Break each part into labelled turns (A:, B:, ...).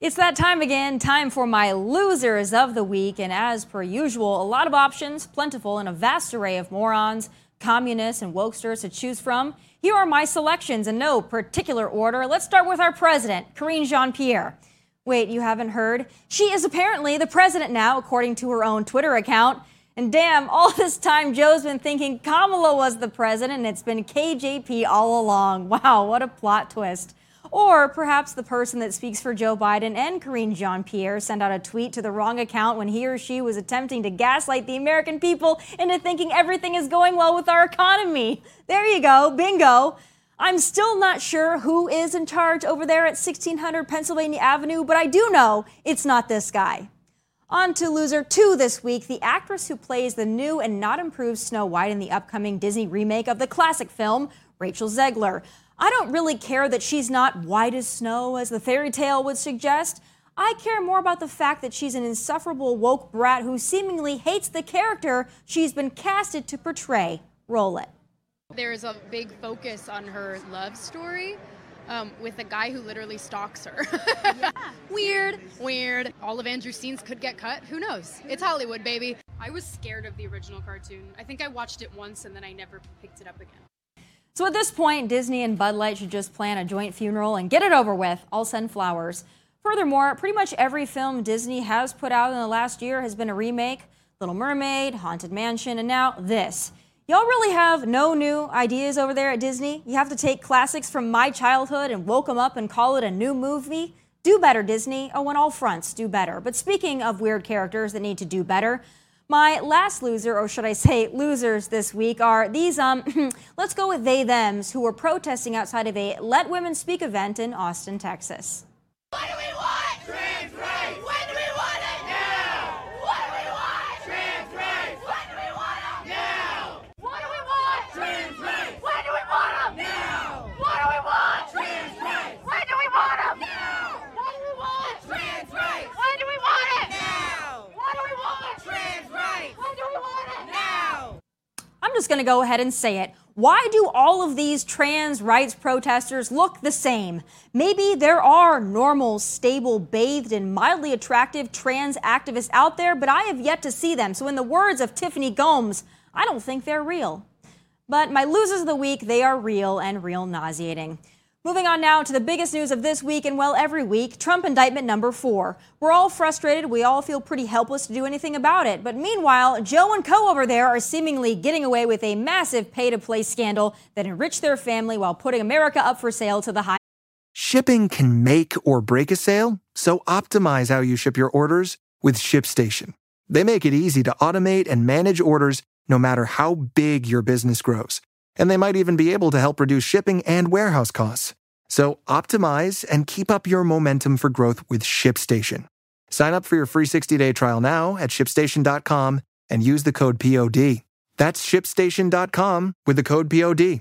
A: It's that time again, time for my losers of the week. And as per usual, a lot of options, plentiful, and a vast array of morons, communists, and wokesters to choose from. Here are my selections in no particular order. Let's start with our president, Karine Jean Pierre. Wait, you haven't heard? She is apparently the president now, according to her own Twitter account. And damn, all this time Joe's been thinking Kamala was the president, and it's been KJP all along. Wow, what a plot twist. Or perhaps the person that speaks for Joe Biden and Karine Jean Pierre sent out a tweet to the wrong account when he or she was attempting to gaslight the American people into thinking everything is going well with our economy. There you go, bingo. I'm still not sure who is in charge over there at 1600 Pennsylvania Avenue, but I do know it's not this guy. On to loser two this week, the actress who plays the new and not improved Snow White in the upcoming Disney remake of the classic film, Rachel Zegler. I don't really care that she's not white as snow, as the fairy tale would suggest. I care more about the fact that she's an insufferable woke brat who seemingly hates the character she's been casted to portray. Roll it.
B: There's a big focus on her love story um, with a guy who literally stalks her. yeah. Weird, weird. All of Andrew scenes could get cut. Who knows? It's Hollywood, baby. I was scared of the original cartoon. I think I watched it once and then I never picked it up again.
A: So at this point, Disney and Bud Light should just plan a joint funeral and get it over with. I'll send flowers. Furthermore, pretty much every film Disney has put out in the last year has been a remake Little Mermaid, Haunted Mansion, and now this. Y'all really have no new ideas over there at Disney? You have to take classics from my childhood and woke them up and call it a new movie? Do better, Disney. Oh, on all fronts, do better. But speaking of weird characters that need to do better, my last loser, or should I say losers this week, are these, um, let's go with they thems who were protesting outside of a Let Women Speak event in Austin, Texas.
C: What do we want? Trans rights! When do we want it? Now! What do we want? Trans rights! When do we want them? Now! What do we want? Trans rights! When do we want them? Now! What do we want? Trans rights! When do we want them? Now! What do we want? Trans rights! When do we want it? Now! What do we want? Trans rights! When do we want it? Now!
A: I'm just going to go ahead and say it. Why do all of these trans rights protesters look the same? Maybe there are normal, stable, bathed, and mildly attractive trans activists out there, but I have yet to see them. So, in the words of Tiffany Gomes, I don't think they're real. But my losers of the week, they are real and real nauseating. Moving on now to the biggest news of this week and well, every week Trump indictment number four. We're all frustrated. We all feel pretty helpless to do anything about it. But meanwhile, Joe and Co. over there are seemingly getting away with a massive pay to play scandal that enriched their family while putting America up for sale to the high.
D: Shipping can make or break a sale, so optimize how you ship your orders with ShipStation. They make it easy to automate and manage orders no matter how big your business grows. And they might even be able to help reduce shipping and warehouse costs. So optimize and keep up your momentum for growth with ShipStation. Sign up for your free 60-day trial now at shipstation.com and use the code POD. That's shipstation.com with the code POD.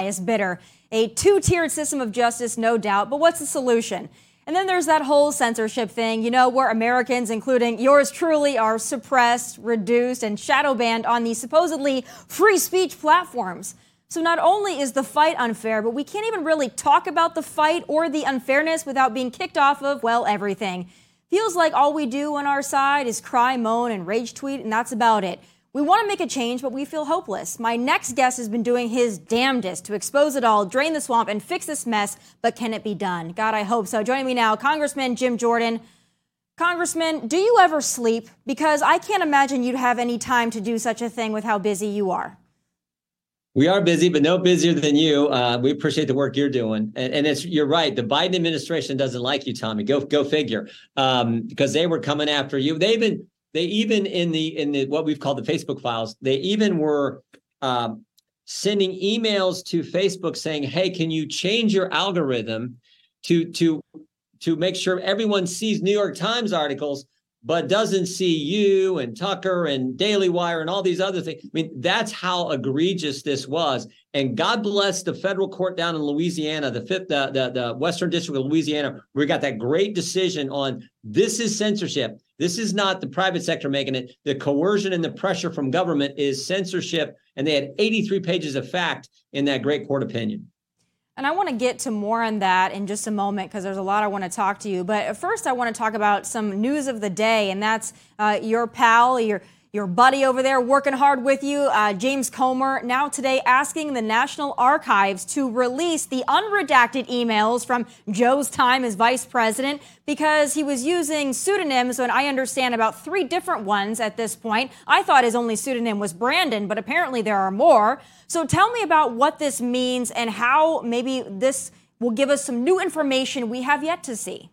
A: Is bitter. A two tiered system of justice, no doubt, but what's the solution? And then there's that whole censorship thing, you know, where Americans, including yours truly, are suppressed, reduced, and shadow banned on these supposedly free speech platforms. So not only is the fight unfair, but we can't even really talk about the fight or the unfairness without being kicked off of, well, everything. Feels like all we do on our side is cry, moan, and rage tweet, and that's about it. We want to make a change, but we feel hopeless. My next guest has been doing his damnedest to expose it all, drain the swamp, and fix this mess, but can it be done? God, I hope so. Joining me now, Congressman Jim Jordan. Congressman, do you ever sleep? Because I can't imagine you'd have any time to do such a thing with how busy you are.
E: We are busy, but no busier than you. Uh, we appreciate the work you're doing, and, and, it's you're right. The Biden administration doesn't like you, Tomi. Go go figure, um, because they were coming after you. They've been they even in the in the what we've called the Facebook files, they even were um, sending emails to Facebook saying, "Hey, can you change your algorithm to to to make sure everyone sees New York Times articles but doesn't see you and Tucker and Daily Wire and all these other things. I mean, that's how egregious this was. And God bless the federal court down in Louisiana, the fifth, the, the, the Western District of Louisiana, we got that great decision on this is censorship. This is not the private sector making it. The coercion and the pressure from government is censorship. And they had 83 pages of fact in that great court opinion.
A: And I want to get to more on that in just a moment because there's a lot I want to talk to you. But first, I want to talk about some news of the day, and that's uh, your pal, your your buddy over there working hard with you, uh, James Comer, now today asking the National Archives to release the unredacted emails from Joe's time as vice president because he was using pseudonyms, and I understand about three different ones at this point. I thought his only pseudonym was Brandon, but apparently there are more. So tell me about what this means and how maybe this will give us some new information we have yet to see.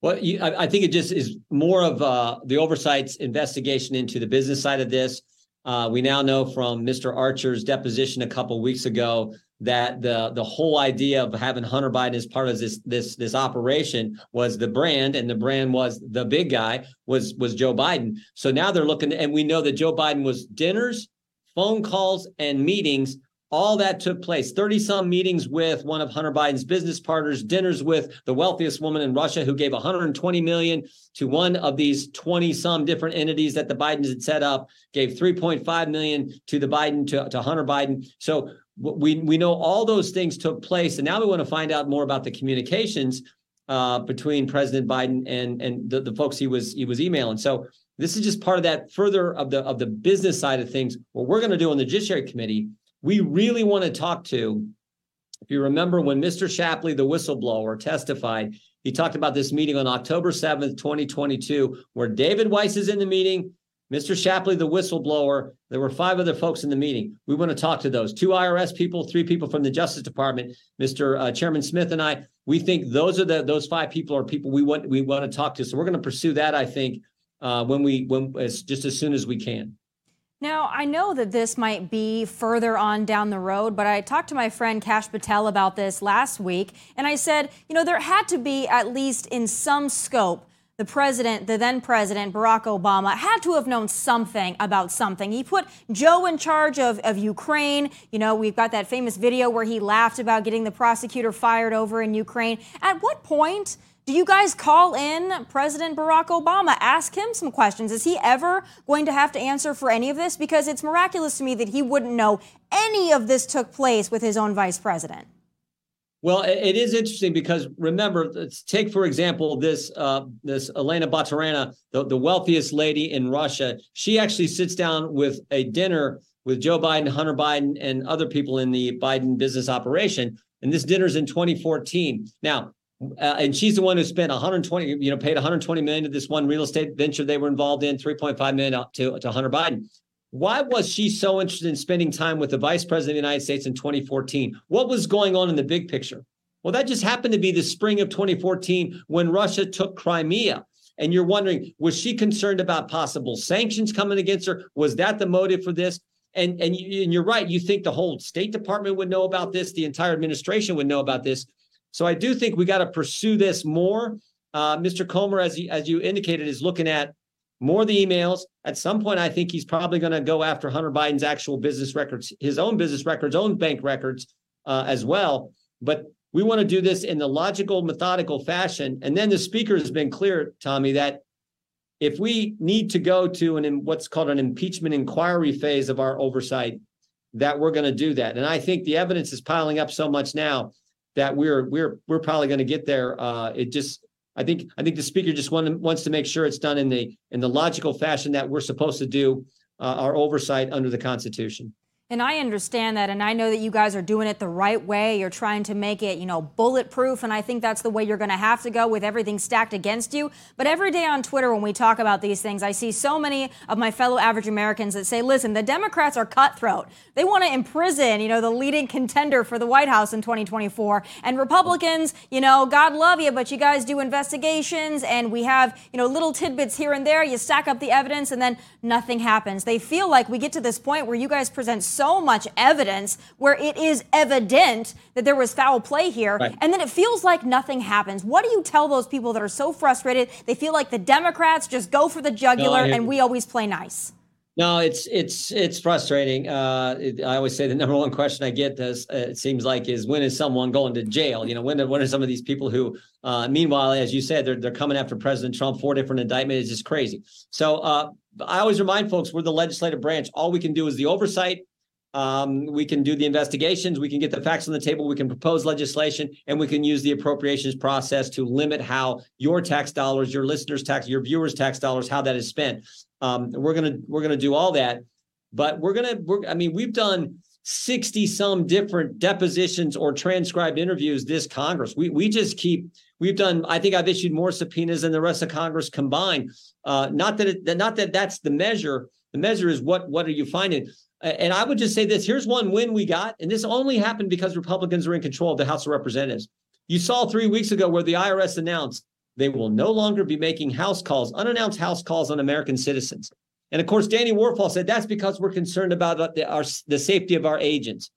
E: Well, you, I, I, think it just is more of uh, the oversight's investigation into the business side of this. Uh, we now know from Mr. Archer's deposition a couple weeks ago that the the whole idea of having Hunter Biden as part of this this this operation was the brand, and the brand was the big guy was was Joe Biden. So now they're looking, and we know that Joe Biden was dinners, phone calls, and meetings all that took place 30 some meetings with one of hunter biden's business partners dinners with the wealthiest woman in russia who gave 120 million to one of these 20 some different entities that the bidens had set up gave 3.5 million to the biden to, to hunter biden. So we we know all those things took place and now we want to find out more about the communications uh, between president biden and and the, the folks he was he was emailing. So this is just part of that further of the of the business side of things. What we're going to do on the judiciary committee we really want to talk to. If you remember when Mr. Shapley, the whistleblower, testified, he talked about this meeting on October 7th, 2022, where David Weiss is in the meeting, Mr. Shapley, the whistleblower. There were five other folks in the meeting. We want to talk to those two IRS people, three people from the Justice Department, Mr. Uh, Chairman Smith and I. We think those are the those five people are people we want we want to talk to. So we're going to pursue that. I think uh, when we when as just as soon as we can.
A: Now, I know that this might be further on down the road, but I talked to my friend Kash Patel about this last week, and I said, you know, there had to be, at least in some scope, the president, the then president, Barack Obama, had to have known something about something. He put Joe in charge of, of Ukraine. You know, we've got that famous video where he laughed about getting the prosecutor fired over in Ukraine. At what point do you guys call in President Barack Obama? Ask him some questions. Is he ever going to have to answer for any of this? Because it's miraculous to me that he wouldn't know any of this took place with his own vice president.
E: Well, it is interesting because remember, take for example this uh, this Elena Baturina, the, the wealthiest lady in Russia. She actually sits down with a dinner with Joe Biden, Hunter Biden, and other people in the Biden business operation. And this dinner's in 2014. Now, uh, and she's the one who spent 120, you know, paid 120 million to this one real estate venture they were involved in, 3.5 million to, to Hunter Biden. Why was she so interested in spending time with the vice president of the United States in 2014? What was going on in the big picture? Well, that just happened to be the spring of 2014 when Russia took Crimea. And you're wondering, was she concerned about possible sanctions coming against her? Was that the motive for this? And and, and you're right. You think the whole State Department would know about this, the entire administration would know about this. So I do think we got to pursue this more. Uh, Mr. Comer, as you, as you indicated, is looking at more the emails. At some point, I think he's probably going to go after Hunter Biden's actual business records, his own business records, own bank records uh, as well. But we want to do this in the logical, methodical fashion. And then the speaker has been clear, Tomi, that if we need to go to an what's called an impeachment inquiry phase of our oversight, that we're going to do that. And I think the evidence is piling up so much now that we're we're we're probably going to get there. Uh, it just I think I think the speaker just want, wants to make sure it's done in the in the logical fashion that we're supposed to do uh, our oversight under the Constitution.
A: And I understand that. And I know that you guys are doing it the right way. You're trying to make it, you know, bulletproof. And I think that's the way you're going to have to go with everything stacked against you. But every day on Twitter, when we talk about these things, I see so many of my fellow average Americans that say, listen, the Democrats are cutthroat. They want to imprison, you know, the leading contender for the White House in 2024. And Republicans, you know, God love you, but you guys do investigations and we have, you know, little tidbits here and there. You stack up the evidence and then nothing happens. They feel like we get to this point where you guys present so much evidence where it is evident that there was foul play here, right. and then it feels like nothing happens. What do you tell those people that are so frustrated? They feel like the Democrats just go for the jugular, no, and we always play nice.
E: No, it's it's it's frustrating. Uh, it, I always say the number one question I get does uh, it seems like is when is someone going to jail? You know, when when are some of these people who, uh, meanwhile, as you said, they're they're coming after President Trump, four different indictments. It's just crazy. So uh, I always remind folks we're the legislative branch. All we can do is the oversight um, we can do the investigations, we can get the facts on the table, we can propose legislation, and we can use the appropriations process to limit how your tax dollars, your listeners' tax, your viewers' tax dollars, how that is spent. Um, we're gonna we're gonna do all that, but we're gonna we're I mean we've done 60 some different depositions or transcribed interviews this Congress. We we just keep we've done I think I've issued more subpoenas than the rest of Congress combined. Uh, not that it, not that that's the measure. The measure is what what are you finding? And I would just say this here's one win we got. And this only happened because Republicans were in control of the House of Representatives. You saw three weeks ago where the IRS announced they will no longer be making house calls, unannounced house calls on American citizens. And of course, Danny Werfel said that's because we're concerned about the, our, the safety of our agents.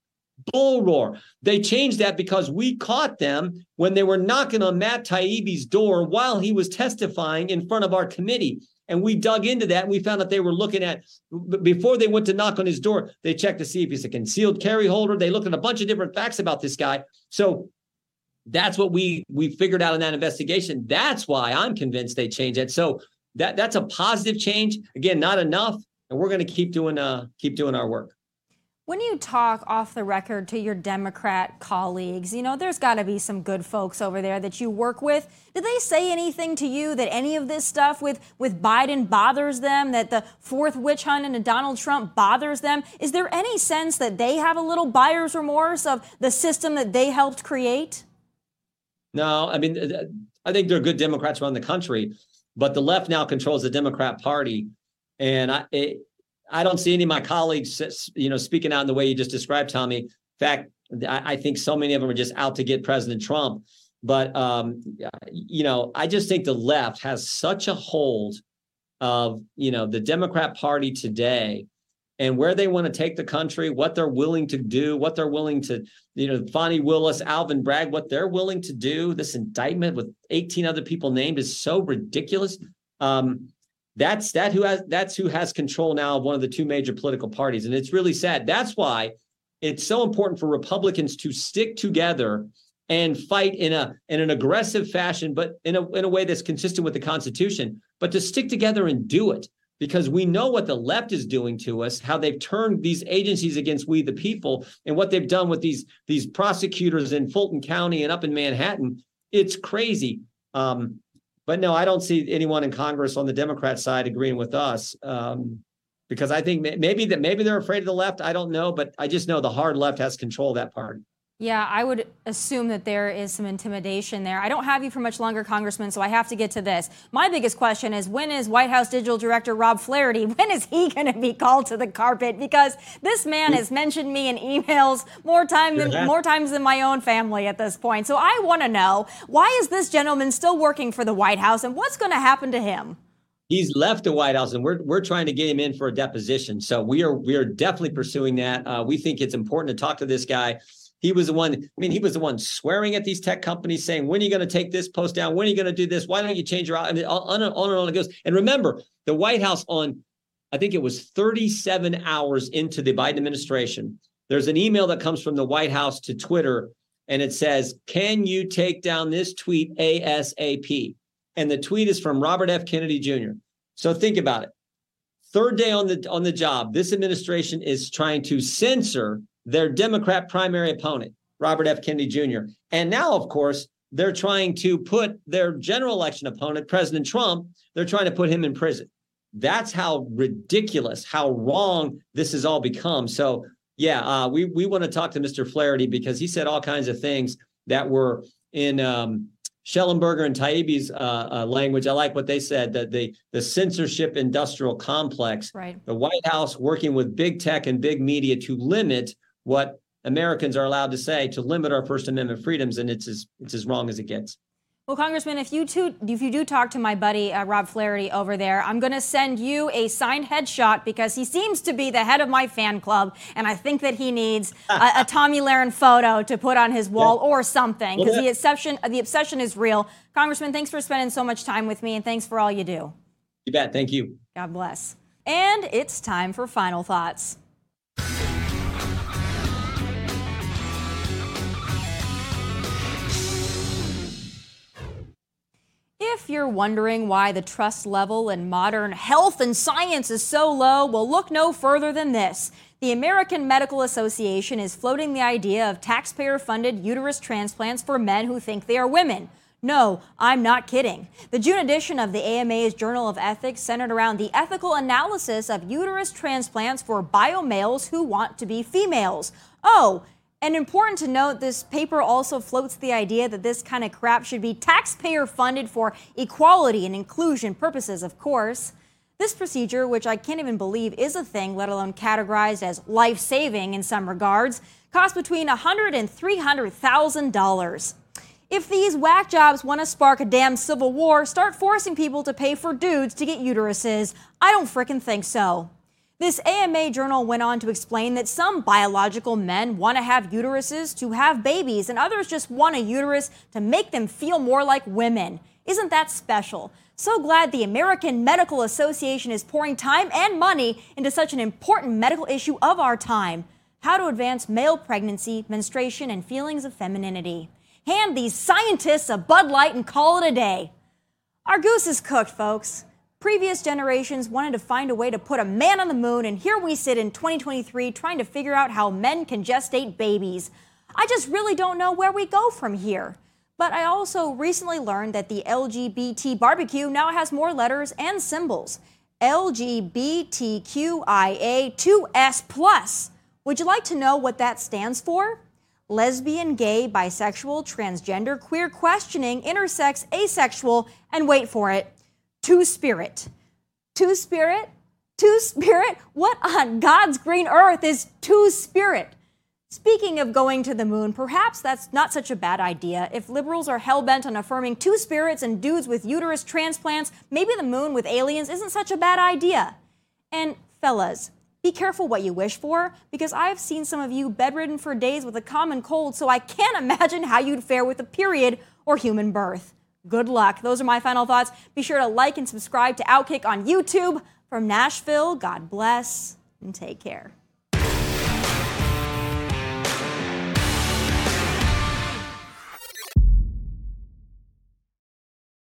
E: Bull roar. They changed that because we caught them when they were knocking on Matt Taibbi's door while he was testifying in front of our committee. And we dug into that and we found out they were looking at, before they went to knock on his door, they checked to see if he's a concealed carry holder. They looked at a bunch of different facts about this guy. So that's what we we figured out in that investigation. That's why I'm convinced they changed it. So that that's a positive change. Again, not enough, and we're going to keep doing uh keep doing our work.
A: When you talk off the record to your Democrat colleagues, you know, there's got to be some good folks over there that you work with. Did they say anything to you that any of this stuff with, with Biden bothers them, that the fourth witch hunt into Donald Trump bothers them? Is there any sense that they have a little buyer's remorse of the system that they helped create?
E: No, I mean, I think there are good Democrats around the country, but the left now controls the Democrat Party. And I, it, I don't see any of my colleagues, you know, speaking out in the way you just described, Tomi. In fact, I, I think so many of them are just out to get President Trump. But um, you know, I just think the left has such a hold of you know the Democrat Party today and where they want to take the country, what they're willing to do, what they're willing to, you know, Fani Willis, Alvin Bragg, what they're willing to do. This indictment with 18 other people named is so ridiculous. Um, that's that who has that's who has control now of one of the two major political parties, and it's really sad. That's why it's so important for Republicans to stick together and fight in a in an aggressive fashion, but in a in a way that's consistent with the Constitution. But to stick together and do it because we know what the left is doing to us, how they've turned these agencies against we the people, and what they've done with these these prosecutors in Fulton County and up in Manhattan. It's crazy. Um, but no, I don't see anyone in Congress on the Democrat side agreeing with us. Um, because I think maybe that maybe they're afraid of the left. I don't know, but I just know the hard left has control of that party.
A: Yeah, I would assume that there is some intimidation there. I don't have you for much longer, Congressman, so I have to get to this. My biggest question is when is White House Digital Director Rob Flaherty, when is he going to be called to the carpet? Because this man has mentioned me in emails more time than more times than my own family at this point. So I want to know why is this gentleman still working for the White House and what's going to happen to him?
E: He's left the White House, and we're we're trying to get him in for a deposition. So we are we are definitely pursuing that. Uh, we think it's important to talk to this guy. He was the one, I mean, he was the one swearing at these tech companies saying, when are you going to take this post down? When are you going to do this? Why don't you change your I mean, on and on and on it goes. And remember, the White House on, I think it was 37 hours into the Biden administration, there's an email that comes from the White House to Twitter and it says, Can you take down this tweet ASAP? And the tweet is from Robert F. Kennedy Jr. So think about it. Third day on the on the job, this administration is trying to censor their Democrat primary opponent, Robert F. Kennedy Jr. And now, of course, they're trying to put their general election opponent, President Trump, they're trying to put him in prison. That's how ridiculous, how wrong this has all become. So, yeah, uh, we we want to talk to Mr. Flaherty because he said all kinds of things that were in um, Shellenberger and Taibbi's uh, uh, language. I like what they said that the the censorship industrial complex,
A: right.
E: the White House working with big tech and big media to limit what Americans are allowed to say, to limit our First Amendment freedoms, and it's as it's as wrong as it gets.
A: Well, Congressman, if you two, if you do talk to my buddy uh, Rob Flaherty over there, I'm going to send you a signed headshot because he seems to be the head of my fan club, and I think that he needs a, a Tomi Lahren photo to put on his wall yeah. or something because well, the obsession, the obsession is real. Congressman, thanks for spending so much time with me, and thanks for all you do.
E: You bet. Thank you.
A: God bless. And it's time for final thoughts. If you're wondering why the trust level in modern health and science is so low, well, look no further than this. The American Medical Association is floating the idea of taxpayer funded uterus transplants for men who think they are women. No, I'm not kidding. The June edition of the AMA's Journal of Ethics centered around the ethical analysis of uterus transplants for biomales who want to be females. Oh, and important to note, this paper also floats the idea that this kind of crap should be taxpayer funded for equality and inclusion purposes, of course. This procedure, which I can't even believe is a thing, let alone categorized as life saving in some regards, costs between $100 and $300,000. If these whack jobs want to spark a damn civil war, start forcing people to pay for dudes to get uteruses. I don't fricking think so. This AMA journal went on to explain that some biological men want to have uteruses to have babies, and others just want a uterus to make them feel more like women. Isn't that special? So glad the American Medical Association is pouring time and money into such an important medical issue of our time how to advance male pregnancy, menstruation, and feelings of femininity. Hand these scientists a Bud Light and call it a day. Our goose is cooked, folks. Previous generations wanted to find a way to put a man on the moon, and here we sit in 2023 trying to figure out how men can gestate babies. I just really don't know where we go from here. But I also recently learned that the LGBT barbecue now has more letters and symbols. LGBTQIA2S. Would you like to know what that stands for? Lesbian, gay, bisexual, transgender, queer, questioning, intersex, asexual, and wait for it, two spirit. Two spirit? Two spirit? What on God's green earth is two spirit? Speaking of going to the moon, perhaps that's not such a bad idea. If liberals are hell bent on affirming two spirits and dudes with uterus transplants, maybe the moon with aliens isn't such a bad idea. And fellas, be careful what you wish for, because I've seen some of you bedridden for days with a common cold, so I can't imagine how you'd fare with a period or human birth. Good luck. Those are my final thoughts. Be sure to like and subscribe to Outkick on YouTube. From Nashville, God bless and take care.